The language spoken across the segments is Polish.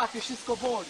łapie, wszystko boli.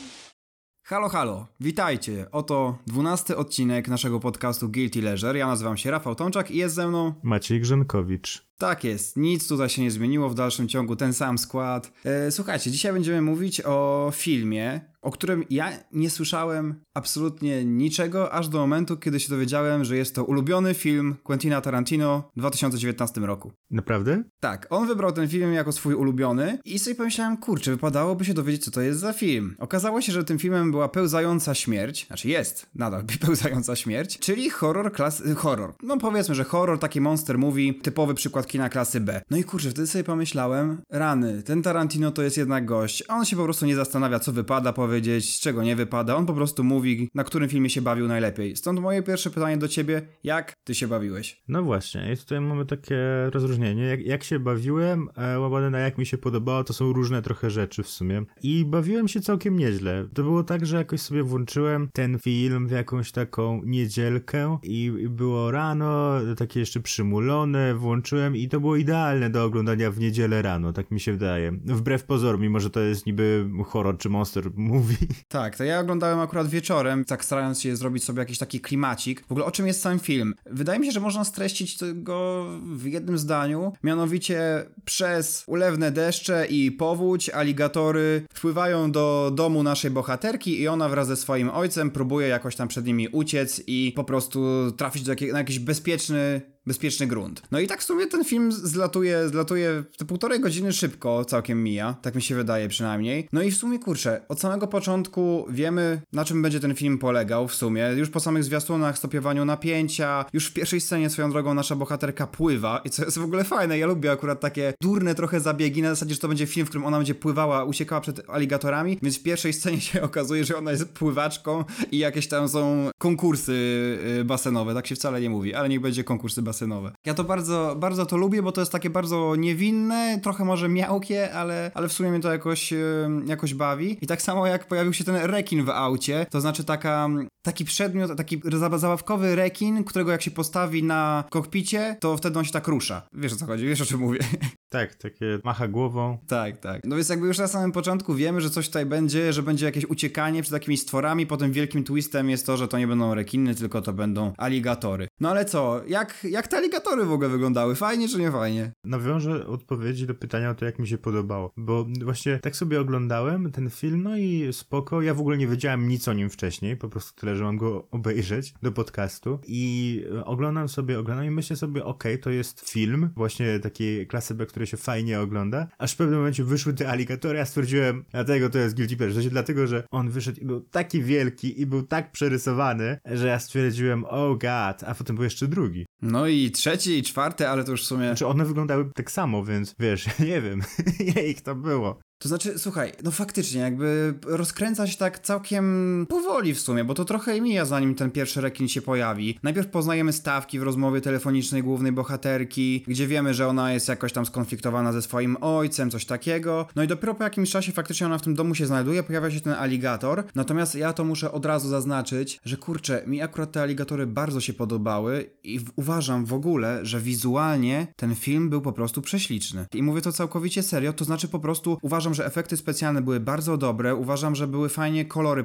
Halo, halo, witajcie. Oto dwunasty odcinek naszego podcastu Guilty Leisure. Ja nazywam się Rafał Tomczak i jest ze mną... Maciej Grzenkowicz. Tak jest, nic tutaj się nie zmieniło, w dalszym ciągu ten sam skład. E, słuchajcie, dzisiaj będziemy mówić o filmie, o którym ja nie słyszałem absolutnie niczego, aż do momentu, kiedy się dowiedziałem, że jest to ulubiony film Quentina Tarantino w 2019 roku. Naprawdę? Tak, on wybrał ten film jako swój ulubiony i sobie pomyślałem, kurczę, wypadałoby się dowiedzieć, co to jest za film. Okazało się, że tym filmem była Pełzająca Śmierć, znaczy jest nadal Pełzająca Śmierć, czyli horror klasy, horror. No powiedzmy, że horror, taki monster movie, typowy przykład kina klasy B. No i kurczę, wtedy sobie pomyślałem, rany, ten Tarantino to jest jednak gość. On się po prostu nie zastanawia, co wypada powiedzieć, czego nie wypada. On po prostu mówi, na którym filmie się bawił najlepiej. Stąd moje pierwsze pytanie do ciebie, jak ty się bawiłeś? No właśnie, i tutaj mamy takie rozróżnienie. Jak, jak się bawiłem, e, łamane na jak mi się podobało, to są różne trochę rzeczy w sumie. I bawiłem się całkiem nieźle. To było tak, że jakoś sobie włączyłem ten film w jakąś taką niedzielkę i, i było rano, takie jeszcze przymulone, włączyłem i to było idealne do oglądania w niedzielę rano, tak mi się wydaje. Wbrew pozorom, mimo że to jest niby horror czy monster Tak, to ja oglądałem akurat wieczorem, tak starając się zrobić sobie jakiś taki klimacik. W ogóle o czym jest sam film? Wydaje mi się, że można streścić go w jednym zdaniu, mianowicie przez ulewne deszcze i powódź aligatory wpływają do domu naszej bohaterki i ona wraz ze swoim ojcem próbuje jakoś tam przed nimi uciec i po prostu trafić do na jakiś bezpieczny bezpieczny grunt. No i tak w sumie ten film zlatuje, zlatuje te półtorej godziny szybko, całkiem mija, tak mi się wydaje przynajmniej. No i w sumie kurczę, od samego początku wiemy na czym będzie ten film polegał w sumie. Już po samych zwiastunach, stopiowaniu napięcia, już w pierwszej scenie swoją drogą nasza bohaterka pływa i co jest w ogóle fajne, ja lubię akurat takie durne trochę zabiegi, na zasadzie, że to będzie film, w którym ona będzie pływała, uciekała przed aligatorami, więc w pierwszej scenie się okazuje, że ona jest pływaczką i jakieś tam są konkursy y, basenowe, tak się wcale nie mówi, ale niech będzie konkursy basenowe basenowe. Ja to bardzo, bardzo to lubię, bo to jest takie bardzo niewinne, trochę może miałkie, ale, ale w sumie mnie to jakoś, jakoś bawi. I tak samo jak pojawił się ten rekin w aucie, to znaczy taka, taki przedmiot, taki zabawkowy rekin, którego jak się postawi na kokpicie, to wtedy on się tak rusza. Wiesz o co chodzi, wiesz o czym mówię. Tak, takie macha głową. Tak, tak. No więc jakby już na samym początku wiemy, że coś tutaj będzie, że będzie jakieś uciekanie przed takimi stworami, potem wielkim twistem jest to, że to nie będą rekiny, tylko to będą aligatory. No ale co, jak, jak te aligatory w ogóle wyglądały? Fajnie czy nie fajnie? Nawiążę odpowiedzi do pytania o to, jak mi się podobało, bo właśnie tak sobie oglądałem ten film, no i spoko, ja w ogóle nie wiedziałem nic o nim wcześniej, po prostu tyle, że mam go obejrzeć do podcastu i oglądam sobie, oglądam i myślę sobie, okej, okay, to jest film, właśnie takiej klasy B, które się fajnie ogląda, aż w pewnym momencie wyszły te aligatory, ja stwierdziłem, dlatego to jest Guilty Pleasure, dlatego, że on wyszedł i był taki wielki i był tak przerysowany, że ja stwierdziłem, oh god, a potem był jeszcze drugi. No i trzeci i czwarty, ale to już w sumie... Znaczy one wyglądały tak samo, więc wiesz, nie wiem, ile ich to było. To znaczy, słuchaj, no faktycznie, jakby rozkręca się tak całkiem powoli w sumie, bo to trochę mija zanim ten pierwszy rekin się pojawi. Najpierw poznajemy stawki w rozmowie telefonicznej głównej bohaterki, gdzie wiemy, że ona jest jakoś tam skonfliktowana ze swoim ojcem, coś takiego. No i dopiero po jakimś czasie faktycznie ona w tym domu się znajduje, pojawia się ten aligator. Natomiast ja to muszę od razu zaznaczyć, że kurczę, mi akurat te aligatory bardzo się podobały i uważam w ogóle, że wizualnie ten film był po prostu prześliczny. I mówię to całkowicie serio, to znaczy po prostu uważam, uważam, że efekty specjalne były bardzo dobre, uważam, że były fajnie kolory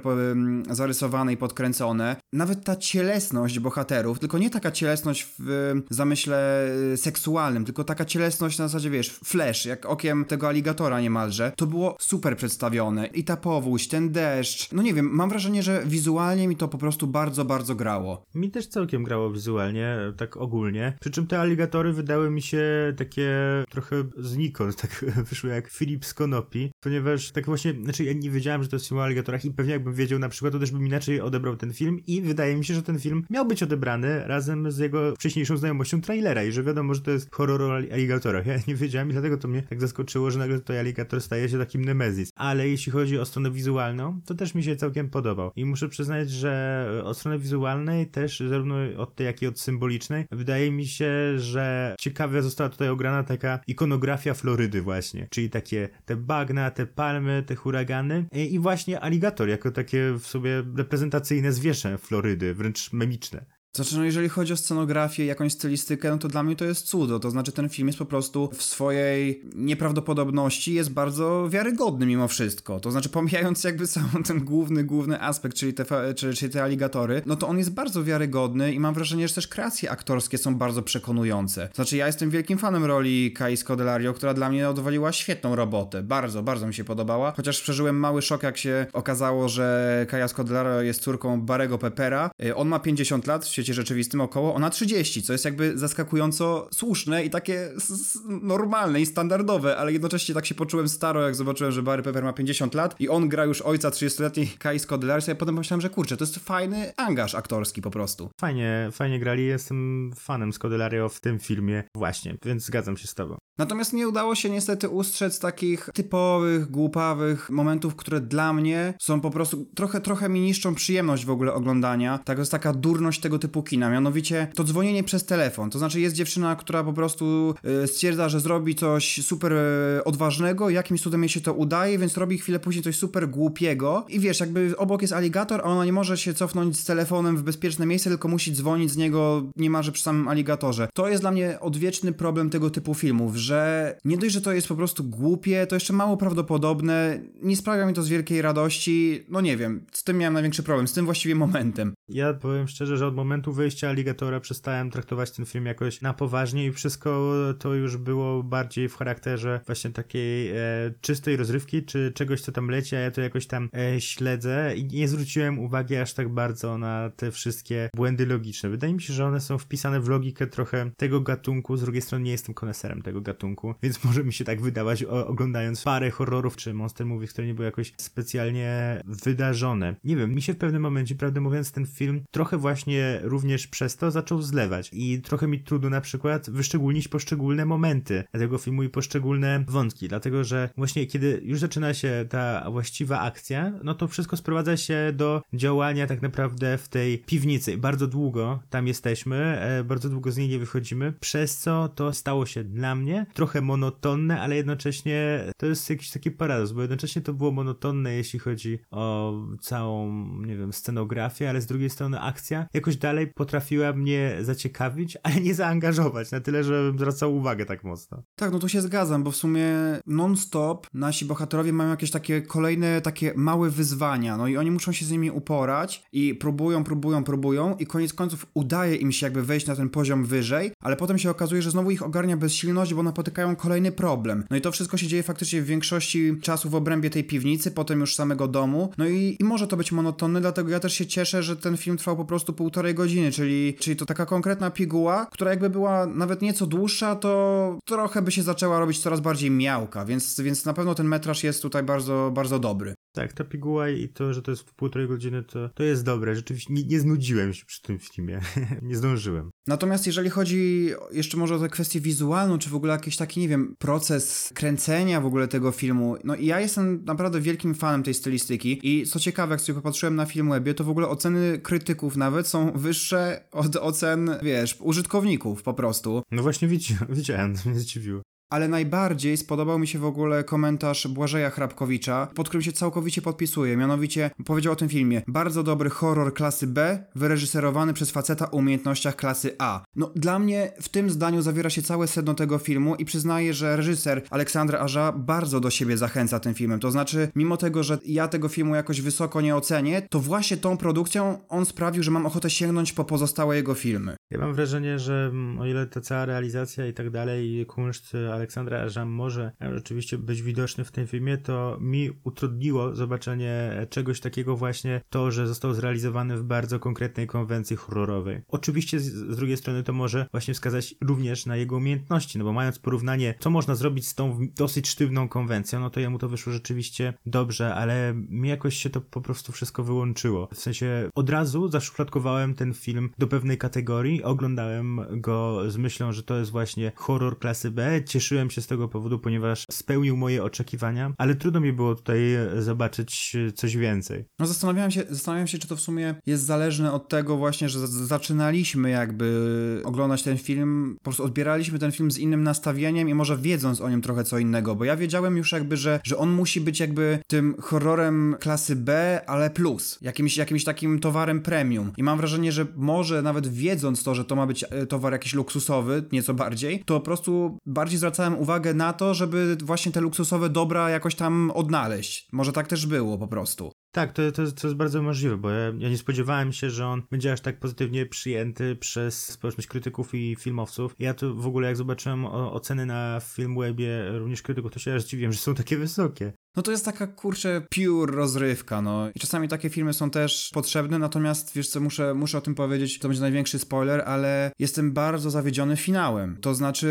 zarysowane i podkręcone. Nawet ta cielesność bohaterów, tylko nie taka cielesność w zamyśle y, seksualnym, tylko taka cielesność na zasadzie, wiesz, flash, jak okiem tego aligatora niemalże, to było super przedstawione. I ta powódź, ten deszcz, no nie wiem, mam wrażenie, że wizualnie mi to po prostu bardzo, bardzo grało. Mi też całkiem grało wizualnie, tak ogólnie. Przy czym te aligatory wydały mi się takie trochę znikąd, tak wyszły jak Philip z Konopi recipe ponieważ tak właśnie, znaczy ja nie wiedziałem, że to jest film o aligatorach i pewnie jakbym wiedział na przykład, to też bym inaczej odebrał ten film i wydaje mi się, że ten film miał być odebrany razem z jego wcześniejszą znajomością trailera i że wiadomo, że to jest horror o aligatorach. Ja nie wiedziałem i dlatego to mnie tak zaskoczyło, że nagle tutaj aligator staje się takim nemezis. Ale jeśli chodzi o stronę wizualną, to też mi się całkiem podobał. I muszę przyznać, że od strony wizualnej też, zarówno od tej, jak i od symbolicznej, wydaje mi się, że ciekawie została tutaj ograna taka ikonografia Florydy właśnie, czyli takie te bagna, te palmy, te huragany i właśnie aligator jako takie w sobie reprezentacyjne zwierzę Florydy, wręcz memiczne. Znaczy, no jeżeli chodzi o scenografię, jakąś stylistykę, no to dla mnie to jest cudo. To znaczy, ten film jest po prostu w swojej nieprawdopodobności jest bardzo wiarygodny mimo wszystko. To znaczy, pomijając jakby sam ten główny, główny aspekt, czyli te, czyli, te aligatory, no to on jest bardzo wiarygodny i mam wrażenie, że też kreacje aktorskie są bardzo przekonujące. To znaczy, ja jestem wielkim fanem roli Kai Scodelario, która dla mnie odwaliła świetną robotę. Bardzo, bardzo mi się podobała. Chociaż przeżyłem mały szok, jak się okazało, że Kaja Scodelario jest córką Barego Peppera. Y, on ma 50 lat, świecie rzeczywistym około, ona 30, co jest jakby zaskakująco słuszne i takie normalne i standardowe, ale jednocześnie tak się poczułem staro, jak zobaczyłem, że Barry Pepper ma 50 lat i on gra już ojca 30-letniej Kai Scodelario, ja potem pomyślałem, że kurczę, to jest fajny angaż aktorski po prostu. Fajnie, fajnie grali, jestem fanem Scodelario w tym filmie właśnie, więc zgadzam się z tobą. Natomiast nie udało się niestety ustrzec takich typowych, głupawych momentów, które dla mnie są po prostu trochę, trochę mi niszczą przyjemność w ogóle oglądania. Tak jest taka durność tego typu kina, mianowicie to dzwonienie przez telefon. To znaczy jest dziewczyna, która po prostu yy, stwierdza, że zrobi coś super yy, odważnego, jakimś cudem jej się to udaje, więc robi chwilę później coś super głupiego i wiesz, jakby obok jest aligator, a ona nie może się cofnąć z telefonem w bezpieczne miejsce, tylko musi dzwonić z niego niemalże przy samym aligatorze. To jest dla mnie odwieczny problem tego typu filmów, że nie dość, że to jest po prostu głupie, to jeszcze mało prawdopodobne, nie sprawia mi to z wielkiej radości, no nie wiem, z tym miałem największy problem, z tym właściwie momentem. Ja powiem szczerze, że od momentu wyjścia Aligatora przestałem traktować ten film jakoś na poważnie i wszystko to już było bardziej w charakterze właśnie takiej e, czystej rozrywki, czy czegoś, co tam leci, a ja to jakoś tam e, śledzę i nie zwróciłem uwagi aż tak bardzo na te wszystkie błędy logiczne. Wydaje mi się, że one są wpisane w logikę trochę tego gatunku, z drugiej strony nie jestem koneserem tego gatunku, więc może mi się tak wydawać o, oglądając parę horrorów czy monster movies, które nie były jakoś specjalnie wydarzone. Nie wiem, mi się w pewnym momencie, prawdę mówiąc, ten film trochę właśnie również przez to zaczął zlewać i trochę mi trudno na przykład wyszczególnić poszczególne momenty tego filmu i poszczególne wątki, dlatego że właśnie kiedy już zaczyna się ta właściwa akcja, no to wszystko sprowadza się do działania tak naprawdę w tej piwnicy. Bardzo długo tam jesteśmy, e, bardzo długo z niej nie wychodzimy, przez co to stało się dla mnie trochę monotonne, ale jednocześnie to jest jakiś taki paradoks, bo jednocześnie to było monotonne, jeśli chodzi o całą, nie wiem, scenografię, ale z drugiej strony akcja jakoś dalej potrafiła mnie zaciekawić, ale nie zaangażować na tyle, żebym zwracał uwagę tak mocno. Tak, no tu się zgadzam, bo w sumie non-stop nasi bohaterowie mają jakieś takie kolejne, takie małe wyzwania, no i oni muszą się z nimi uporać i próbują, próbują, próbują i koniec końców udaje im się jakby wejść na ten poziom wyżej, ale potem się okazuje, że znowu ich ogarnia bezsilność, bo napotykają kolejny problem. No i to wszystko się dzieje faktycznie w większości czasu w obrębie tej piwnicy, potem już samego domu, no i, i może to być monotonne, dlatego ja też się cieszę, że ten film trwał po prostu półtorej godziny, czyli, czyli to taka konkretna piguła, która jakby była nawet nieco dłuższa, to trochę by się zaczęła robić coraz bardziej miałka, więc, więc na pewno ten metraż jest tutaj bardzo, bardzo dobry. Tak, ta piguła i to, że to jest w półtorej godziny, to, to jest dobre. Rzeczywiście nie, nie znudziłem się przy tym filmie. nie zdążyłem. Natomiast jeżeli chodzi jeszcze może o tę kwestię wizualną, czy w ogóle jakiś taki, nie wiem, proces kręcenia w ogóle tego filmu, no ja jestem naprawdę wielkim fanem tej stylistyki i co ciekawe, jak sobie popatrzyłem na Filmwebie, to w ogóle oceny krytyków nawet są wyższe od ocen, wiesz, użytkowników po prostu. No właśnie widziałem, widziałem to mnie zdziwiło ale najbardziej spodobał mi się w ogóle komentarz Błażeja Hrabkowicza, pod którym się całkowicie podpisuję. Mianowicie powiedział o tym filmie: bardzo dobry horror klasy B, wyreżyserowany przez faceta o umiejętnościach klasy A. No, dla mnie w tym zdaniu zawiera się całe sedno tego filmu i przyznaję, że reżyser Aleksandra Aża bardzo do siebie zachęca tym filmem. To znaczy, mimo tego, że ja tego filmu jakoś wysoko nie ocenię, to właśnie tą produkcją on sprawił, że mam ochotę sięgnąć po pozostałe jego filmy. Ja mam wrażenie, że mm, o ile ta cała realizacja i tak dalej, kunszt Aleksandra Ażam może rzeczywiście być widoczny w tym filmie, to mi utrudniło zobaczenie czegoś takiego właśnie to, że został zrealizowany w bardzo konkretnej konwencji horrorowej. Oczywiście z, z drugiej strony to może właśnie wskazać również na jego umiejętności, no bo mając porównanie, co można zrobić z tą dosyć sztywną konwencją, no to jemu to wyszło rzeczywiście dobrze, ale mi jakoś się to po prostu wszystko wyłączyło. W sensie od razu zaszufladkowałem ten film do pewnej kategorii, oglądałem go z myślą, że to jest właśnie horror klasy B, cieszyłem cieszyłem się z tego powodu, ponieważ spełnił moje oczekiwania, ale trudno mi było tutaj zobaczyć coś więcej. No zastanawiałem się, zastanawiałem się, czy to w sumie jest zależne od tego właśnie, że zaczynaliśmy jakby oglądać ten film, po prostu odbieraliśmy ten film z innym nastawieniem i może wiedząc o nim trochę co innego, bo ja wiedziałem już jakby, że, że on musi być jakby tym horrorem klasy B, ale plus, jakimś, jakimś takim towarem premium. I mam wrażenie, że może nawet wiedząc to, że to ma być e, towar jakiś luksusowy, nieco bardziej, to po prostu bardziej zwracałem uwagę na to, żeby właśnie te luksusowe dobra jakoś tam odnaleźć. Może tak też było po prostu. Tak, to, to, to jest bardzo możliwe, bo ja, ja, nie spodziewałem się, że on będzie aż tak pozytywnie przyjęty przez społeczność krytyków i filmowców. Ja tu w ogóle jak zobaczyłem o, oceny na Filmwebie również krytyków, to się aż dziwiłem, że są takie wysokie. No to jest taka, kurczę, pure rozrywka, no. I czasami takie filmy są też potrzebne, natomiast, wiesz co, muszę, muszę o tym powiedzieć, to będzie największy spoiler, ale jestem bardzo zawiedziony finałem. To znaczy,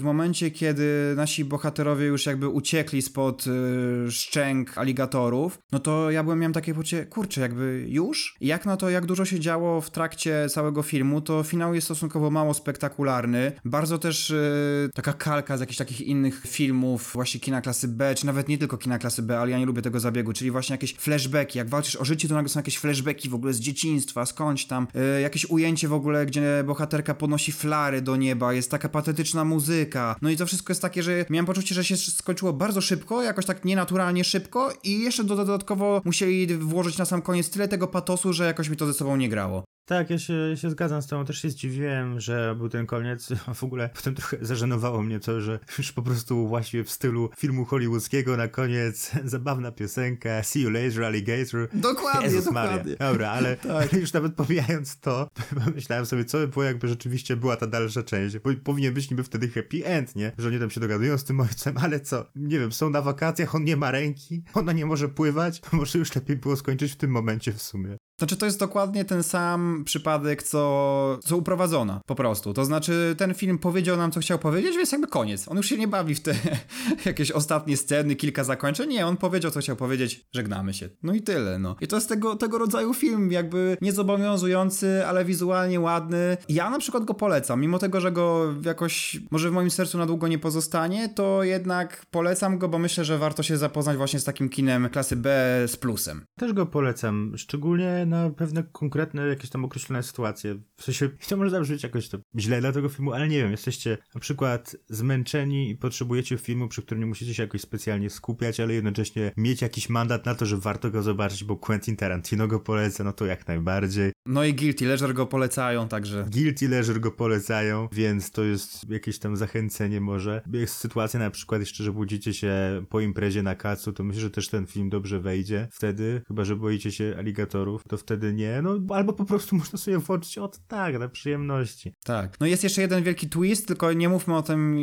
w momencie, kiedy nasi bohaterowie już jakby uciekli spod y, szczęk aligatorów, no to ja byłem, miałem takie poczucie, kurczę, jakby już? I jak na to, jak dużo się działo w trakcie całego filmu, to finał jest stosunkowo mało spektakularny. Bardzo też y, taka kalka z jakichś takich innych filmów, właśnie kina klasy B, czy nawet nie tylko kina klasy klasy B, ale ja nie lubię tego zabiegu, czyli właśnie jakieś flashbacki. Jak walczysz o życie, to nagle są jakieś flashbacki w ogóle z dzieciństwa, skądś tam. Yy, jakieś ujęcie w ogóle, gdzie bohaterka podnosi flary do nieba, jest taka patetyczna muzyka. No i to wszystko jest takie, że miałem poczucie, że się skończyło bardzo szybko, jakoś tak nienaturalnie szybko i jeszcze dodatkowo musieli włożyć na sam koniec tyle tego patosu, że jakoś mi to ze sobą nie grało. Tak, ja się, się zgadzam z tobą. Też się zdziwiłem, że był ten koniec. A w ogóle potem trochę zażenowało mnie to, że już po prostu właśnie w stylu filmu hollywoodzkiego na koniec zabawna piosenka See you later, alligator. Dokładnie, Jezus dokładnie. Maria. Dobra, ale, tak. już nawet pomijając to, myślałem sobie, co by było, jakby rzeczywiście była ta dalsza część. Bo powinien być niby wtedy happy end, nie? Że oni tam się dogadują z tym ojcem, ale co? Nie wiem, są na wakacjach, on nie ma ręki, ona nie może pływać. Może już lepiej było skończyć w tym momencie w sumie. Znaczy, to jest dokładnie ten sam przypadek, co, co uprowadzona, po prostu. To znaczy, ten film powiedział nam, co chciał powiedzieć, więc jakby koniec. On już się nie bawi w te jakieś ostatnie sceny, kilka zakończeń. Nie, on powiedział, co chciał powiedzieć, żegnamy się. No i tyle, no. I to jest tego, tego rodzaju film, jakby niezobowiązujący, ale wizualnie ładny. Ja na przykład go polecam, mimo tego, że go jakoś, może w moim sercu na długo nie pozostanie, to jednak polecam go, bo myślę, że warto się zapoznać właśnie z takim kinem klasy B z plusem. Też go polecam, szczególnie na pewne konkretne, jakieś tam określone sytuacje. W sensie, to może zabrzmieć jakoś to źle dla tego filmu, ale nie wiem, jesteście na przykład zmęczeni i potrzebujecie filmu, przy którym nie musicie się jakoś specjalnie skupiać, ale jednocześnie mieć jakiś mandat na to, że warto go zobaczyć, bo Quentin Tarantino go poleca, no to jak najbardziej. No i Guilty Leisure go polecają, także. Guilty Leisure go polecają, więc to jest jakieś tam zachęcenie może. Jest sytuacja na przykład jeszcze, że budzicie się po imprezie na kacu, to myślę, że też ten film dobrze wejdzie wtedy, chyba, że boicie się aligatorów, to wtedy nie, no albo po prostu można sobie włączyć od tak, na przyjemności. Tak. No jest jeszcze jeden wielki twist, tylko nie mówmy o tym,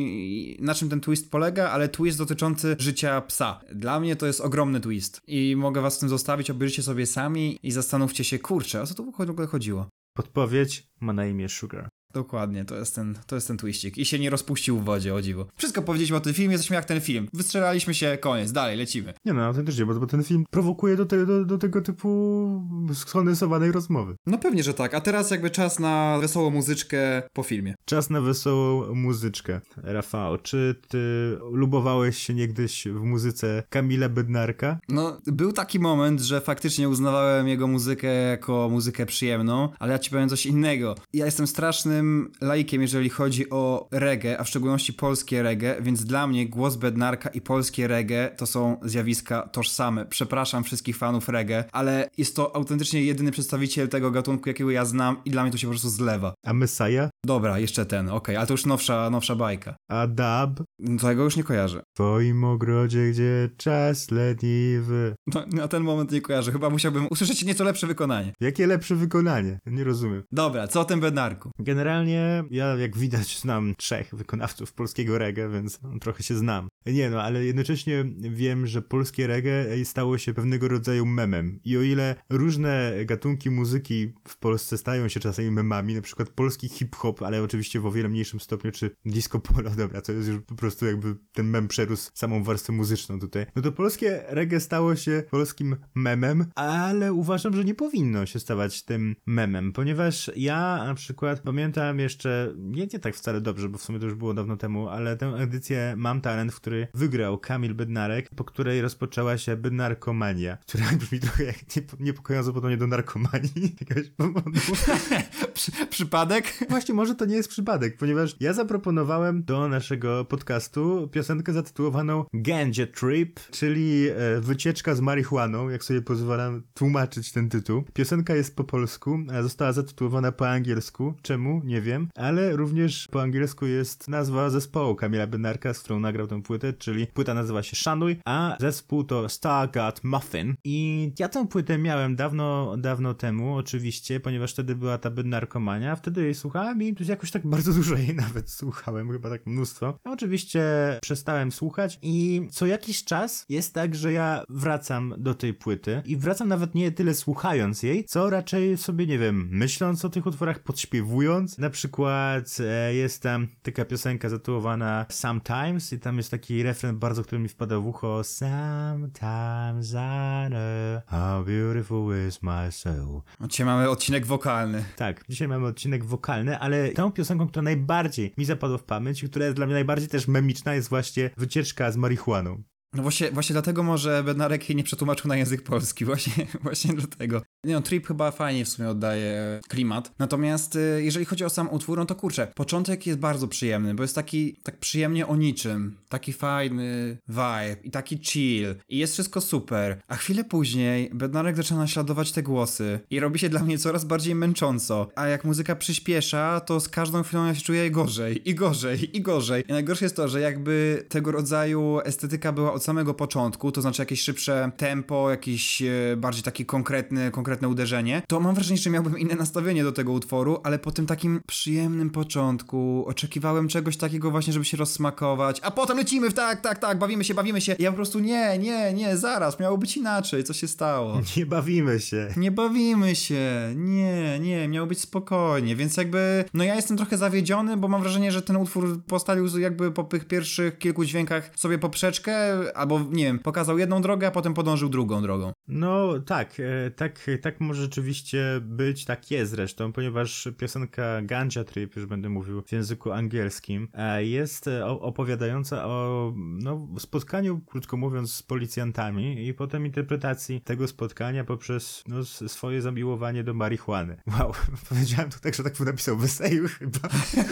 na czym ten twist polega, ale twist dotyczący życia psa. Dla mnie to jest ogromny twist i mogę was z tym zostawić, obejrzyjcie sobie sami i zastanówcie się, kurczę, o co tu w ogóle chodziło? Podpowiedź ma na imię Sugar. Dokładnie, to jest ten, to jest ten twistik. I się nie rozpuścił w wodzie, o dziwo. Wszystko powiedzieliśmy o tym filmie, jesteśmy jak ten film. Wystrzelaliśmy się, koniec, dalej, lecimy. Nie no, autentycznie, bo, bo ten film prowokuje do, te, do, do tego typu skondensowanej rozmowy. No pewnie, że tak. A teraz jakby czas na wesołą muzyczkę po filmie. Czas na wesołą muzyczkę. Rafał, czy ty lubowałeś się niegdyś w muzyce Kamila Bednarka? No, był taki moment, że faktycznie uznawałem jego muzykę jako muzykę przyjemną, ale ja ci powiem coś innego. Ja jestem strasznym jestem laikiem, jeżeli chodzi o reggae, a w szczególności polskie reggae, więc dla mnie głos Bednarka i polskie reggae to są zjawiska tożsame. Przepraszam wszystkich fanów reggae, ale jest to autentycznie jedyny przedstawiciel tego gatunku, jakiego ja znam i dla mnie to się po prostu zlewa. A Messiah? Dobra, jeszcze ten, okej, okay, ale to już nowsza, nowsza bajka. A Dab? No, tego już nie kojarzę. W twoim ogrodzie, gdzie czas leniwy. No, na ten moment nie kojarzę, chyba musiałbym usłyszeć nieco lepsze wykonanie. Jakie lepsze wykonanie? Nie rozumiem. Dobra, co o tym Bednarku? Generalnie generalnie ja jak widać znam trzech wykonawców polskiego reggae, więc trochę się znam. Nie no, ale jednocześnie wiem, że polskie reggae stało się pewnego rodzaju memem. I o ile różne gatunki muzyki w Polsce stają się czasami memami, na przykład polski hip-hop, ale oczywiście w o wiele mniejszym stopniu, czy disco polo, dobra, to jest już po prostu jakby ten mem przerósł samą warstwę muzyczną tutaj. No to polskie reggae stało się polskim memem, ale uważam, że nie powinno się stawać tym memem, ponieważ ja na przykład pamiętam pamiętałem jeszcze, nie, nie tak wcale dobrze, bo w sumie to już było dawno temu, ale tę edycję Mam Talent, w której wygrał Kamil Bednarek, po której rozpoczęła się Bednarkomania, która brzmi trochę jak niepokojąco podobnie do narkomanii jakiegoś powodu. Przy, przypadek? Właśnie, może to nie jest przypadek, ponieważ ja zaproponowałem do naszego podcastu piosenkę zatytułowaną Ganja Trip, czyli e, wycieczka z marihuaną, jak sobie pozwalam tłumaczyć ten tytuł. Piosenka jest po polsku, a została zatytułowana po angielsku. Czemu? Nie wiem, ale również po angielsku jest nazwa zespołu Kamila Benarka, z którą nagrał tę płytę, czyli płyta nazywa się Szanuj, a zespół to Stargard Muffin. I ja tę płytę miałem dawno, dawno temu, oczywiście, ponieważ wtedy była ta narkomania, wtedy jej słuchałem i jakoś tak bardzo dużo jej nawet słuchałem, chyba tak mnóstwo. A oczywiście przestałem słuchać i co jakiś czas jest tak, że ja wracam do tej płyty i wracam nawet nie tyle słuchając jej, co raczej sobie, nie wiem, myśląc o tych utworach, podśpiewując. Na przykład e, jest tam taka piosenka zatytułowana Sometimes i tam jest taki refren bardzo, który mi wpada w ucho Sometimes I know how beautiful is my soul. Dzisiaj mamy odcinek wokalny. Tak, dzisiaj mamy odcinek wokalny, ale tą piosenką, która najbardziej mi zapadła w pamięć i która jest dla mnie najbardziej też memiczna jest właśnie wycieczka z marihuaną. No właśnie, właśnie dlatego może Bednarek jej nie przetłumaczył na język polski, właśnie, właśnie dlatego. Nie no, Trip chyba fajnie w sumie oddaje klimat, natomiast y, jeżeli chodzi o sam utwór, no to kurczę, początek jest bardzo przyjemny, bo jest taki, tak przyjemnie o niczym, taki fajny vibe i taki chill. I jest wszystko super, a chwilę później Bednarek zaczyna naśladować te głosy i robi się dla mnie coraz bardziej męcząco, a jak muzyka przyspiesza, to z każdą chwilą ja się czuję gorzej, i gorzej, i gorzej. I najgorsze jest to, że jakby tego rodzaju estetyka była od samego początku, to znaczy jakieś szybsze tempo, jakiś e, bardziej taki konkretny, konkretne uderzenie, to mam wrażenie, że miałbym inne nastawienie do tego utworu, ale po tym takim przyjemnym początku oczekiwałem czegoś takiego właśnie, żeby się rozsmakować, a potem lecimy w tak, tak, tak, bawimy się, bawimy się. Ja po prostu nie, nie, nie, zaraz, miało być inaczej, co się stało? Nie bawimy się. Nie bawimy się, nie, nie, miało być spokojnie, więc jakby, no ja jestem trochę zawiedziony, bo mam wrażenie, że ten utwór postawił jakby po tych pierwszych kilku dźwiękach sobie poprzeczkę, albo nie wiem, pokazał jedną drogę, a potem podążył drugą drogą. No tak, e, tak, tak może rzeczywiście być, tak jest zresztą, ponieważ piosenka Ganja Trip, już będę mówił w języku angielskim, e, jest e, opowiadająca o no, spotkaniu, krótko mówiąc, z policjantami i potem interpretacji tego spotkania poprzez no, swoje zamiłowanie do marihuany. Wow, powiedziałem to tak, że tak napisał Weseju chyba.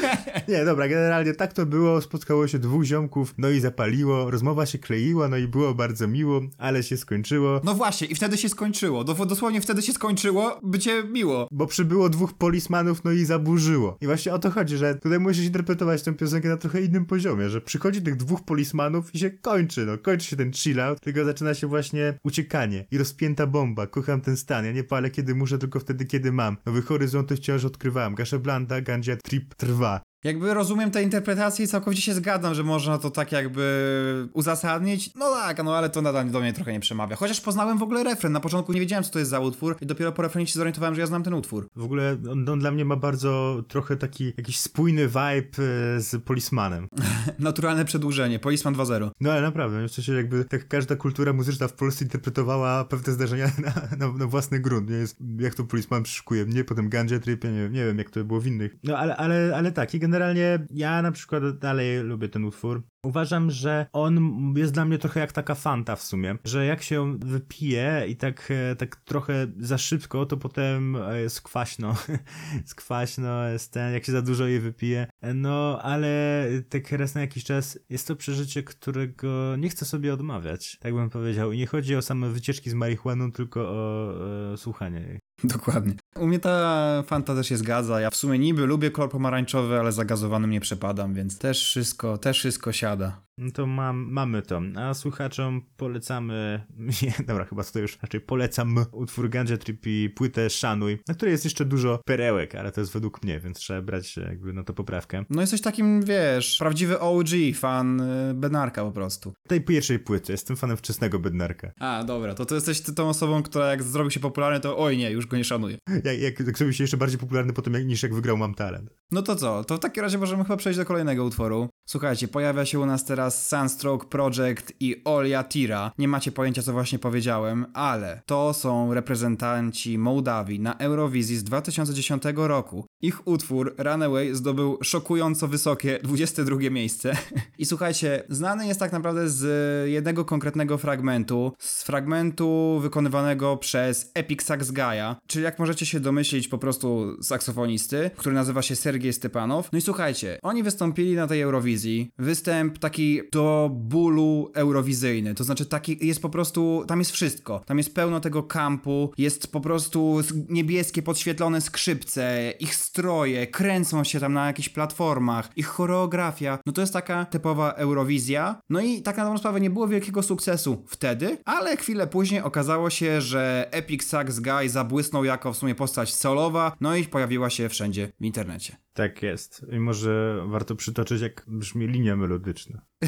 Nie, dobra, generalnie tak to było, spotkało się dwóch ziomków, no i zapaliło, rozmowa się kleiła, no i było bardzo miło, ale się skończyło. No właśnie, i wtedy się skończyło. Dosłownie wtedy się skończyło bycie miło. Bo przybyło dwóch polismanów, no i zaburzyło. I właśnie o to chodzi, że tutaj musisz interpretować tę piosenkę na trochę innym poziomie, że przychodzi tych dwóch polismanów i się kończy, no kończy się ten chill out, tylko zaczyna się właśnie uciekanie i rozpięta bomba. Kocham ten stan, ja nie palę kiedy muszę, tylko wtedy kiedy mam. Nowy horyzonty wciąż odkrywam. Gaszę blanda, ganja trip trwa. Jakby rozumiem te interpretacje i całkowicie się zgadzam, że można to tak jakby uzasadnić. No tak, no ale to nadal do mnie trochę nie przemawia. Chociaż poznałem w ogóle refren. Na początku nie wiedziałem, co to jest za utwór i dopiero po refrenie się zorientowałem, że ja znam ten utwór. W ogóle on, on dla mnie ma bardzo trochę taki jakiś spójny vibe e, z Polismanem. Naturalne przedłużenie. Polisman 2.0. No ale naprawdę, w sensie jakby tak każda kultura muzyczna w Polsce interpretowała pewne zdarzenia na, na, na własny grunt. Nie jest, jak to Polisman przyszukuje mnie, potem Ganja Trip, nie, nie wiem jak to było w innych. No ale, ale, ale tak, i generalnie ja na przykład dalej lubię ten utwór. Uważam, że on jest dla mnie trochę jak taka fanta w sumie, że jak się wypije i tak, e, tak trochę za szybko, to potem jest kwaśno. jest kwaśno, jest ten, jak się za dużo jej wypije. No, ale tak raz na jakiś czas jest to przeżycie, którego nie chcę sobie odmawiać, tak bym powiedział. I nie chodzi o same wycieczki z marihuaną, tylko o, o słuchanie jej. Dokładnie. U mnie ta fanta też się zgadza. Ja w sumie niby lubię kolor pomarańczowy, ale zagazowanym nie przepadam, więc też wszystko, też wszystko siada. No to mam, mamy to. A słuchaczom polecamy, nie, dobra, chyba to już raczej polecam utwór Ganja Trip i płytę Szanuj, na której jest jeszcze dużo perełek, ale to jest według mnie, więc trzeba brać jakby na to poprawkę. No jesteś takim, wiesz, prawdziwy OG, fan y, Bednarka po prostu. Tej pierwszej płyty, jestem fanem wczesnego Bednarka. A, dobra, to, to jesteś ty tą osobą, która jak zrobił się popularny, to oj nie, już go nie szanuję. Jak, jak, jak zrobił się jeszcze bardziej popularny po tym, jak, niż jak wygrał Mam Talent. No to co, to w takim razie możemy chyba przejść do kolejnego utworu. Słuchajcie, pojawia się u nas teraz Sunstroke Project i Olia Tira. Nie macie pojęcia, co właśnie powiedziałem, ale to są reprezentanci Mołdawii na Eurowizji z 2010 roku. Ich utwór Runaway zdobył szokująco wysokie 22 miejsce. I słuchajcie, znany jest tak naprawdę z jednego konkretnego fragmentu, z fragmentu wykonywanego przez Epic Sax Gaia, czyli jak możecie się domyślić po prostu saksofonisty, który nazywa się Sergiej Stepanow. No i słuchajcie, oni wystąpili na tej Eurowizji Występ taki do bólu eurowizyjny, to znaczy taki jest po prostu, tam jest wszystko. Tam jest pełno tego kampu, jest po prostu niebieskie podświetlone skrzypce, ich stroje, kręcą się tam na jakichś platformach, ich choreografia. No to jest taka typowa Eurowizja. No i tak na dobrą sprawę nie było wielkiego sukcesu wtedy, ale chwilę później okazało się, że Epic Sax Guy zabłysnął jako w sumie postać solowa, no i pojawiła się wszędzie w internecie. Tak jest. I może warto przytoczyć, jak brzmi linia melodyczna.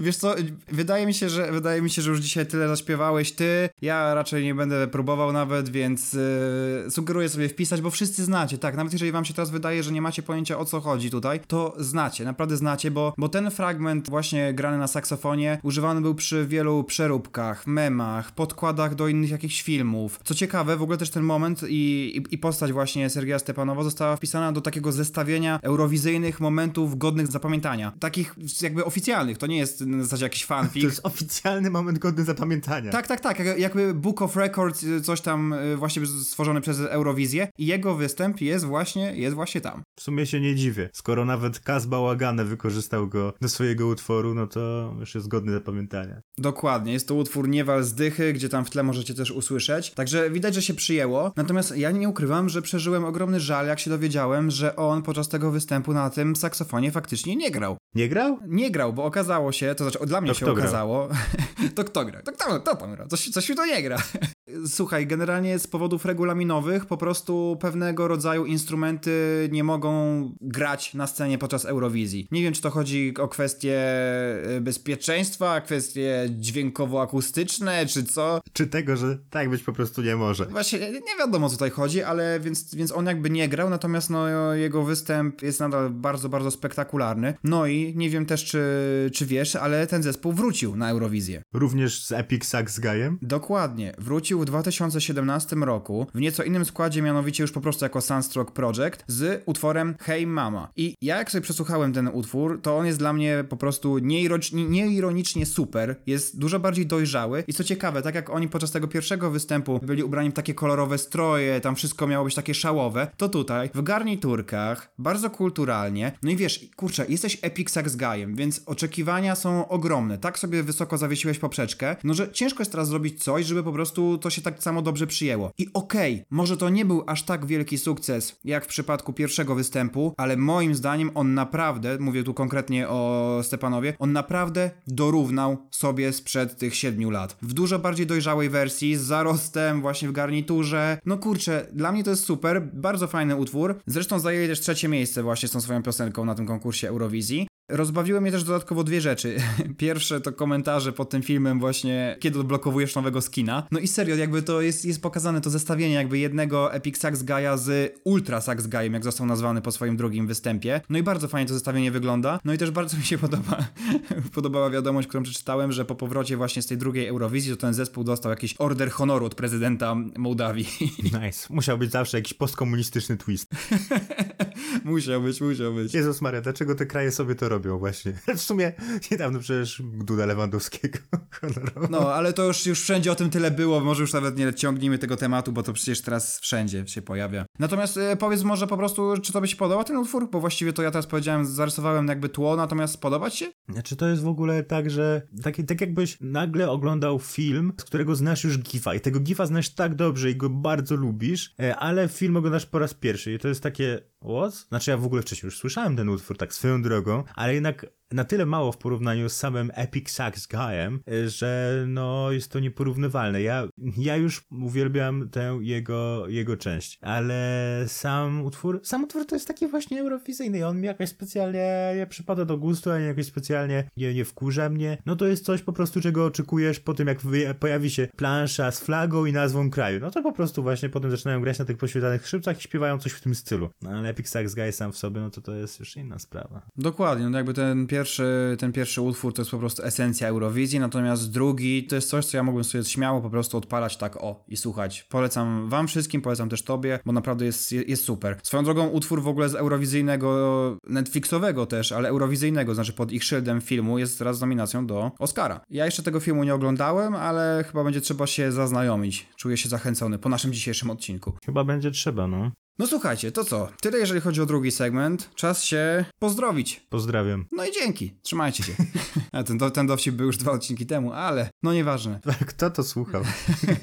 Wiesz co, wydaje mi się, że wydaje mi się, że już dzisiaj tyle zaśpiewałeś ty. Ja raczej nie będę próbował nawet, więc yy, sugeruję sobie wpisać, bo wszyscy znacie, tak. Nawet jeżeli wam się teraz wydaje, że nie macie pojęcia o co chodzi tutaj, to znacie, naprawdę znacie, bo, bo ten fragment właśnie grany na saksofonie używany był przy wielu przeróbkach, memach, podkładach do innych jakichś filmów. Co ciekawe, w ogóle też ten moment i, i, i postać właśnie Sergija Stepanowa została wpisana do takiego zestawienia eurowizyjnych momentów godnych zapamiętania. Takich jakby oficjalnych, to nie jest na zasadzie jakiś fanfic. To jest oficjalny moment godny zapamiętania. Tak, tak, tak. Jakby Book of Records, y, coś tam y, właśnie stworzony przez Eurowizję i jego występ jest właśnie, jest właśnie tam. W sumie się nie dziwię. Skoro nawet Kaz Bałagane wykorzystał go do swojego utworu, no to już jest godny zapamiętania. Dokładnie. Jest to utwór Niewal z Dychy, gdzie tam w tle możecie też usłyszeć. Także widać, że się przyjęło. Natomiast ja nie ukrywam, że przeżyłem ogromny żal, jak się dowiedziałem, że on podczas tego występu na tym saksofonie faktycznie nie grał. Nie grał? Nie grał, bo okazało się, to znaczy dla mnie to się okazało. to kto gra? To kto, kto tam gra? Coś, coś mi to nie gra. Słuchaj, generalnie z powodów regulaminowych po prostu pewnego rodzaju instrumenty nie mogą grać na scenie podczas Eurowizji. Nie wiem, czy to chodzi o kwestie y, bezpieczeństwa, kwestie dźwiękowo-akustyczne, czy co. Czy tego, że tak być po prostu nie może. Właśnie nie wiadomo, co tutaj chodzi, ale więc, więc on jakby nie grał, natomiast no, jego występ jest nadal bardzo, bardzo spektakularny. No i nie wiem też, czy, czy wiesz, ale ten zespół wrócił na Eurowizję. Również z Epic Sax Guyem? Dokładnie. Wrócił w 2017 roku w nieco innym składzie, mianowicie już po prostu jako Sunstroke Project z utworem Hey Mama. I ja jak sobie przesłuchałem ten utwór, to on jest dla mnie po prostu nieironicznie super, jest dużo bardziej dojrzały i co ciekawe, tak jak oni podczas tego pierwszego występu byli ubrani w takie kolorowe stroje, tam wszystko miało być takie szałowe, to tutaj w garniturkach, bardzo kulturalnie, no i wiesz, kurczę, jesteś Epic Sax Guyem, więc oczekiwania są ogromne, tak sobie wysoko zawiesiłeś poprzeczkę, no że ciężko jest teraz zrobić coś, żeby po prostu to się tak samo dobrze przyjęło. I okej, okay, może to nie był aż tak wielki sukces, jak w przypadku pierwszego występu, ale moim zdaniem on naprawdę, mówię tu konkretnie o Stepanowie, on naprawdę dorównał sobie sprzed tych siedmiu lat. W dużo bardziej dojrzałej wersji, z zarostem właśnie w garniturze. No kurczę, dla mnie to jest super, bardzo fajny utwór. Zresztą zajęli też trzecie miejsce właśnie z tą swoją piosenką na tym konkursie Eurowizji. Rozbawiły mnie też dodatkowo dwie rzeczy. Pierwsze to komentarze pod tym filmem właśnie, kiedy odblokowujesz nowego skina. No i serio, jakby to jest, jest pokazane to zestawienie jakby jednego Epic Sax Guy'a z Ultra Sax Guy'em, jak został nazwany po swoim drugim występie. No i bardzo fajnie to zestawienie wygląda. No i też bardzo mi się podoba, podobała wiadomość, którą przeczytałem, że po powrocie właśnie z tej drugiej Eurowizji, to ten zespół dostał jakiś order honoru od prezydenta Mołdawii. Nice. Musiał być zawsze jakiś postkomunistyczny twist. musiał być, musiał być. Jezus Maria, dlaczego te kraje sobie to robią? właśnie. W sumie niedawno przecież Duda Lewandowskiego honorował. No, ale to już, już wszędzie o tym tyle było, może już nawet nie ciągnijmy tego tematu, bo to przecież teraz wszędzie się pojawia. Natomiast e, powiedz może po prostu, czy to by się podobał ten utwór? Bo właściwie to ja teraz powiedziałem, zarysowałem jakby tło, natomiast podobać się? Znaczy to jest w ogóle tak, że taki, tak jakbyś nagle oglądał film, z którego znasz już gifa i tego gifa znasz tak dobrze i go bardzo lubisz, e, ale film oglądasz po raz pierwszy i to jest takie, what? Znaczy ja w ogóle wcześniej już słyszałem ten utwór tak swoją drogą, ale jednak na tyle mało w porównaniu z samym Epic Sax Guyem, że no jest to nieporównywalne. Ja, ja już uwielbiam tę jego, jego część, ale sam utwór, sam utwór to jest taki właśnie eurowizyjny on mi jakoś specjalnie nie przypada do gustu, ani jakoś specjalnie nie, nie wkurza mnie. No to jest coś po prostu, czego oczekujesz po tym, jak pojawi się plansza z flagą i nazwą kraju. No to po prostu właśnie potem zaczynają grać na tych poświetlanych skrzypcach i śpiewają coś w tym stylu. No, ale Epic Sax Guy sam w sobie, no to to jest już inna sprawa. Dokładnie, no jakby ten pierwszy, ten pierwszy utwór to jest po prostu esencja Eurowizji, natomiast drugi to jest coś, co ja mógłbym sobie śmiało po prostu odpalać tak o i słuchać. Polecam wam wszystkim, polecam też tobie, bo naprawdę jest, jest super. Swoją drogą utwór w ogóle z eurowizyjnego, Netflixowego też, ale eurowizyjnego, znaczy pod ich szyldem filmu jest teraz nominacją do Oscara. Ja jeszcze tego filmu nie oglądałem, ale chyba będzie trzeba się zaznajomić. Czuję się zachęcony po naszym dzisiejszym odcinku. Chyba będzie trzeba, no. No słuchajcie, to co? Tyle jeżeli chodzi o drugi segment. Czas się pozdrowić. Pozdrawiam. No i dzięki. Trzymajcie się. A ten, ten dowcip był już dwa odcinki temu, ale no nieważne. Kto to słuchał?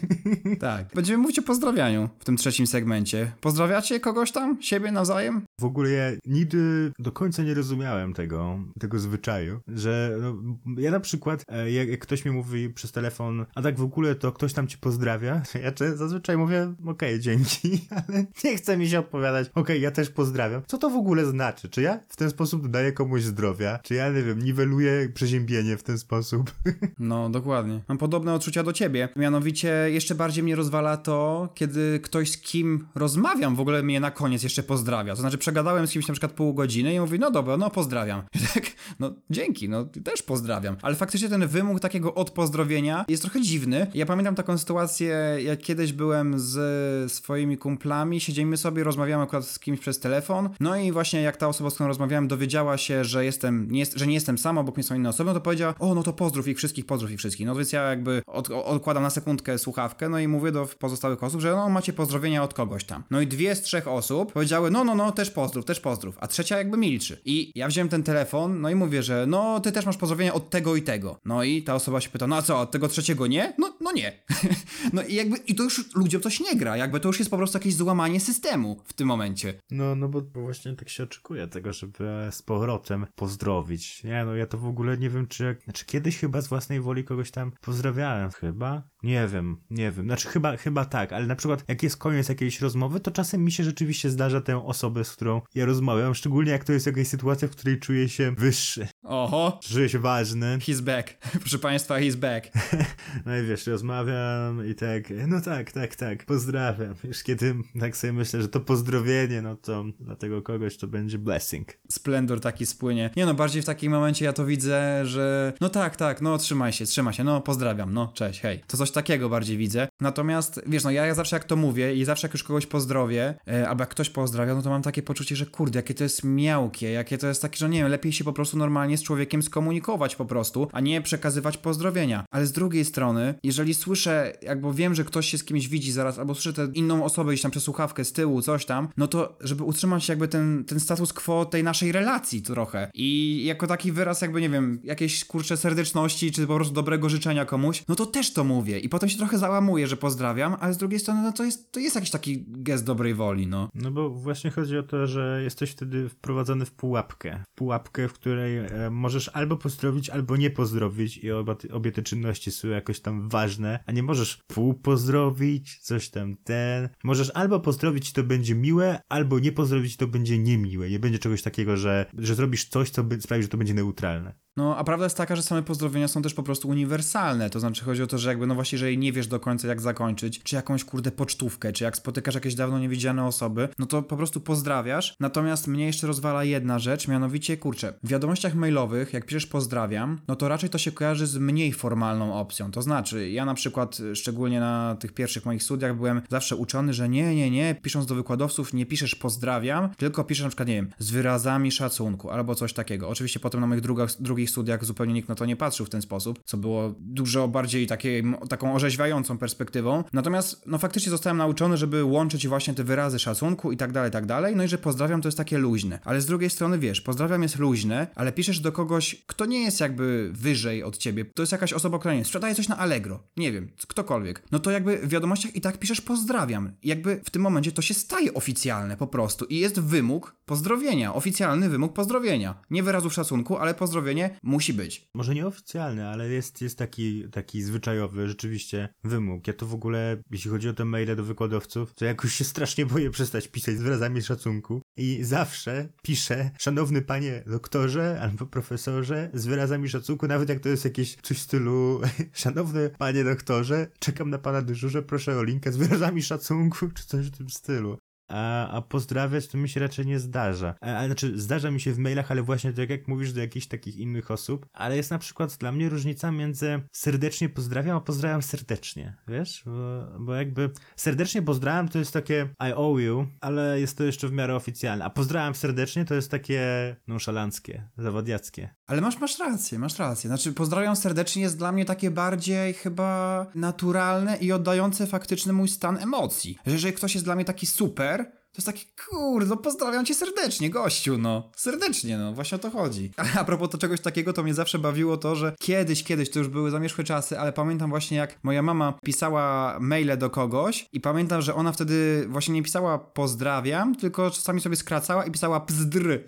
tak. Będziemy mówić o pozdrawianiu w tym trzecim segmencie. Pozdrawiacie kogoś tam? Siebie nawzajem? W ogóle ja nigdy do końca nie rozumiałem tego, tego zwyczaju, że no, ja na przykład, e, jak, jak, ktoś mi mówi przez telefon, a tak w ogóle to ktoś tam ci pozdrawia, ja zazwyczaj mówię, okej, okay, dzięki, ale nie chce mi się odpowiadać, okej, okay, ja też pozdrawiam. Co to w ogóle znaczy? Czy ja w ten sposób daję komuś zdrowia? Czy ja, nie wiem, niweluję przeziębienie w ten sposób? No, dokładnie. Mam podobne odczucia do ciebie. Mianowicie jeszcze bardziej mnie rozwala to, kiedy ktoś z kim rozmawiam w ogóle mnie na koniec jeszcze pozdrawia. To znaczy przegadałem z kimś na przykład pół godziny i mówi, no dobra, no pozdrawiam. I tak, no dzięki, no też pozdrawiam. Ale faktycznie ten wymóg takiego odpozdrowienia jest trochę dziwny. Ja pamiętam taką sytuację, jak kiedyś byłem z swoimi kumplami, siedzimy sobie, rozmawiamy akurat z kimś przez telefon, no i właśnie jak ta osoba, z którą rozmawiałem, dowiedziała się, że jestem, nie że nie jestem sam, obok mnie są inne osoby, no to powiedziała, o, no to pozdrów ich wszystkich, pozdrów ich wszystkich. No więc ja jakby od, odkładam na sekundkę słuchawkę, no i mówię do pozostałych osób, że no macie pozdrowienia od kogoś tam. No i dwie z trzech osób powiedziały, no, no, no, też pozdrów, też pozdrów, a trzecia jakby milczy. I ja wziąłem ten telefon, no i mówię, że no, ty też masz pozdrowienia od tego i tego. No i ta osoba się pyta, no a co, od tego trzeciego nie? No, no nie. no i jakby, i to już ludziom coś nie gra, jakby to już jest po prostu jakieś złamanie systemu w tym momencie. No, no bo, właśnie tak się oczekuje tego, żeby z powrotem pozdrowić. Nie, no ja to w ogóle nie wiem, czy znaczy kiedyś chyba z własnej woli kogoś tam pozdrawiałem, chyba? Nie wiem, nie wiem. Znaczy chyba, chyba tak, ale na przykład jak jest koniec jakiejś rozmowy, to czasem mi się rzeczywiście zdarza tę osobę, z którą ja rozmawiam, szczególnie jak to jest jakaś sytuacja, w której czuję się wyższy. Oho. Się ważny. He's back. Proszę państwa, he's back. no i wiesz, rozmawiam i tak, no tak, tak, tak, pozdrawiam. Już kiedy tak sobie myślę, że to pozdrowienie, no to dla tego kogoś to będzie blessing. Splendor taki spłynie. Nie no, bardziej w takim momencie ja to widzę, że no tak, tak, no trzymaj się, trzymaj się, no pozdrawiam, no cześć, hej. To coś takiego bardziej widzę. Natomiast, wiesz, no ja, ja zawsze jak to mówię i zawsze jak już kogoś pozdrowię, e, albo jak ktoś pozdrawia, no to mam takie poczucie, że kurde, jakie to jest miałkie, jakie to jest takie, że nie wiem, lepiej się po prostu normalnie z człowiekiem skomunikować po prostu, a nie przekazywać pozdrowienia. Ale z drugiej strony, jeżeli słyszę, jakby wiem, że ktoś się z kimś widzi zaraz, albo słyszę tę inną osobę gdzieś tam przez słuchawkę z tyłu, coś tam, no to żeby utrzymać jakby ten, ten status quo tej naszej relacji trochę i jako taki wyraz jakby, nie wiem, jakiejś kurcze serdeczności, czy po prostu dobrego życzenia komuś, no to też to mówię i potem się trochę załamuję, że pozdrawiam, ale z drugiej strony no to jest, to jest jakiś taki gest dobrej woli, no. No bo właśnie chodzi o to, że jesteś wtedy wprowadzony w pułapkę. W pułapkę, w której e, możesz albo pozdrowić, albo nie pozdrowić i oba, obie te czynności są jakoś tam ważne, a nie możesz pół pozdrowić, coś tam ten. Możesz albo pozdrowić to będzie miłe, albo nie pozdrowić to będzie niemiłe. Nie będzie czegoś takiego, że, że zrobisz coś, co sprawi, że to będzie neutralne. No, a prawda jest taka, że same pozdrowienia są też po prostu uniwersalne. To znaczy chodzi o to, że jakby, no właśnie, jeżeli nie wiesz do końca jak zakończyć, czy jakąś kurde pocztówkę, czy jak spotykasz jakieś dawno niewidziane osoby, no to po prostu pozdrawiasz. Natomiast mnie jeszcze rozwala jedna rzecz, mianowicie, kurczę, w wiadomościach mailowych, jak piszesz pozdrawiam, no to raczej to się kojarzy z mniej formalną opcją. To znaczy, ja na przykład, szczególnie na tych pierwszych moich studiach, byłem zawsze uczony, że nie, nie, nie, pisząc do wykładowców, nie piszesz pozdrawiam, tylko piszesz na przykład, nie wiem, z wyrazami szacunku albo coś takiego. Oczywiście potem na moich drugach, drugich drugich studiach zupełnie nikt na to nie patrzył w ten sposób, co było dużo bardziej takie, taką orzeźwiającą perspektywą. Natomiast no faktycznie zostałem nauczony, żeby łączyć właśnie te wyrazy szacunku i tak dalej, tak dalej. No i że pozdrawiam to jest takie luźne. Ale z drugiej strony wiesz, pozdrawiam jest luźne, ale piszesz do kogoś, kto nie jest jakby wyżej od ciebie. To jest jakaś osoba, która nie sprzedaje coś na Allegro. Nie wiem, ktokolwiek. No to jakby w wiadomościach i tak piszesz pozdrawiam. Jakby w tym momencie to się staje oficjalne po prostu i jest wymóg pozdrowienia, oficjalny wymóg pozdrowienia. Nie wyrazów szacunku, ale pozdrowienie musi być. Może nie oficjalny, ale jest, jest taki, taki zwyczajowy rzeczywiście wymóg. Ja to w ogóle, jeśli chodzi o te maile do wykładowców, to jakoś się strasznie boję przestać pisać z wyrazami szacunku i zawsze piszę szanowny panie doktorze albo profesorze z wyrazami szacunku, nawet jak to jest jakieś coś w stylu szanowny panie doktorze, czekam na pana dyżurze, proszę o linkę z wyrazami szacunku, czy coś w tym stylu a, a pozdrawiać to mi się raczej nie zdarza. A, znaczy, zdarza mi się w mailach, ale właśnie tak jak mówisz do jakichś takich innych osób, ale jest na przykład dla mnie różnica między serdecznie pozdrawiam, a pozdrawiam serdecznie, wiesz? Bo, bo jakby serdecznie pozdrawiam to jest takie I owe you, ale jest to jeszcze w miarę oficjalne, a pozdrawiam serdecznie to jest takie nonszalanckie, zawadiackie. Ale masz, masz rację, masz rację. Znaczy, pozdrawiam serdecznie jest dla mnie takie bardziej chyba naturalne i oddające faktyczny mój stan emocji. Że jeżeli ktoś jest dla mnie taki super, to jest taki, kurde, no pozdrawiam cię serdecznie, gościu, no. Serdecznie, no, właśnie o to chodzi. A, a propos to czegoś takiego, to mnie zawsze bawiło to, że kiedyś, kiedyś, to już były zamierzchłe czasy, ale pamiętam właśnie jak moja mama pisała maile do kogoś i pamiętam, że ona wtedy właśnie nie pisała pozdrawiam, tylko czasami sobie skracała i pisała pzdr.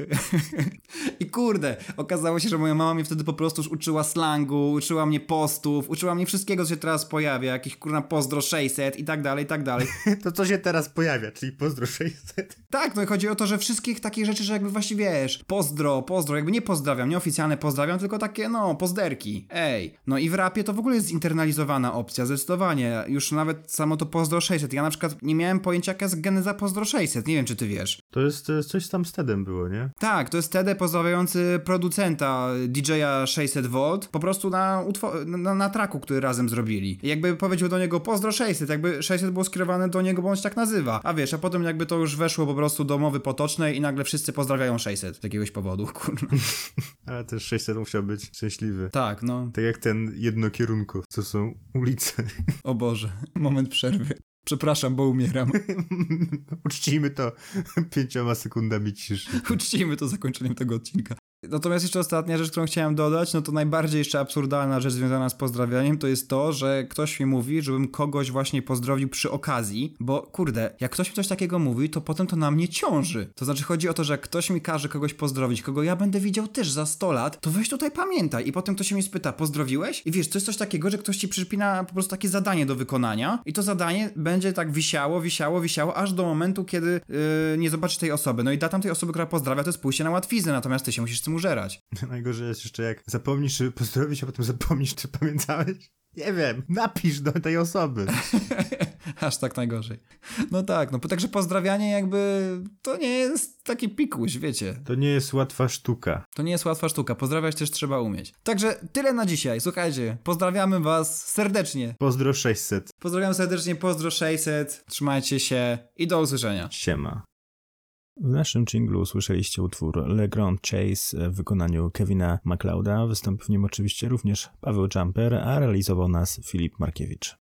I kurde, okazało się, że moja mama mnie wtedy po prostu już uczyła slangu, uczyła mnie postów, uczyła mnie wszystkiego, co się teraz pojawia, jakich kurna pozdro 600 i tak dalej, i tak dalej. to co się teraz pojawia, czyli pozdro 600 tak, no i chodzi o to, że wszystkich takich rzeczy, że jakby właśnie wiesz, pozdro, pozdro, jakby nie pozdrawiam, nieoficjalne pozdrawiam, tylko takie, no, pozderki, ej. No i w rapie to w ogóle jest zinternalizowana opcja, zdecydowanie. Już nawet samo to pozdro 600. Ja na przykład nie miałem pojęcia, jaka jest geneza pozdro 600, nie wiem, czy ty wiesz. To jest, to jest coś tam z Tedem było, nie? Tak, to jest Tede pozdrawiający producenta DJ-a 600V, po prostu na, na, na traku, który razem zrobili. I jakby powiedział do niego pozdro 600, jakby 600 było skierowane do niego, bo on się tak nazywa. A wiesz, a potem jakby to już weszło po prostu do mowy potocznej i nagle wszyscy pozdrawiają 600 z jakiegoś powodu, kurwa. Ale też 600 musiał być szczęśliwy. Tak, no. Tak jak ten jednokierunków, co są ulice. O Boże, moment przerwy. Przepraszam, bo umieram. Uczcijmy to pięcioma sekundami ciszy. Uczcijmy to zakończeniem tego odcinka. Natomiast jeszcze ostatnia rzecz, którą chciałem dodać, no to najbardziej jeszcze absurdalna rzecz związana z pozdrawianiem, to jest to, że ktoś mi mówi, żebym kogoś właśnie pozdrowił przy okazji, bo kurde, jak ktoś mi coś takiego mówi, to potem to na mnie ciąży. To znaczy chodzi o to, że jak ktoś mi każe kogoś pozdrowić, kogo ja będę widział też za 100 lat, to weź tutaj pamiętaj i potem to się mnie spyta, pozdrowiłeś? I wiesz, to jest coś takiego, że ktoś ci przypina po prostu takie zadanie do wykonania i to zadanie będzie tak wisiało, wisiało, wisiało, aż do momentu, kiedy yy, nie zobaczysz tej osoby. No i datam tej osoby, która pozdrawia, to jest pójście na łatwiznę, natomiast ty się musisz tym użerać. Najgorzej jest jeszcze jak zapomnisz, czy pozdrowić, a potem zapomnisz, czy pamiętałeś. Nie wiem, napisz do tej osoby. Aż tak najgorzej. No tak, no także pozdrawianie jakby to nie jest taki pikuś, wiecie. To nie jest łatwa sztuka. To nie jest łatwa sztuka, pozdrawiać też trzeba umieć. Także tyle na dzisiaj, słuchajcie, pozdrawiamy was serdecznie. Pozdro 600. Pozdrawiam serdecznie, pozdro 600, trzymajcie się i do usłyszenia. Siema. W naszym jinglu usłyszeliście utwór Le Grand Chase w wykonaniu Kevina MacLeoda. Wystąpił w nim oczywiście również Paweł Jumper, a realizował nas Filip Markiewicz.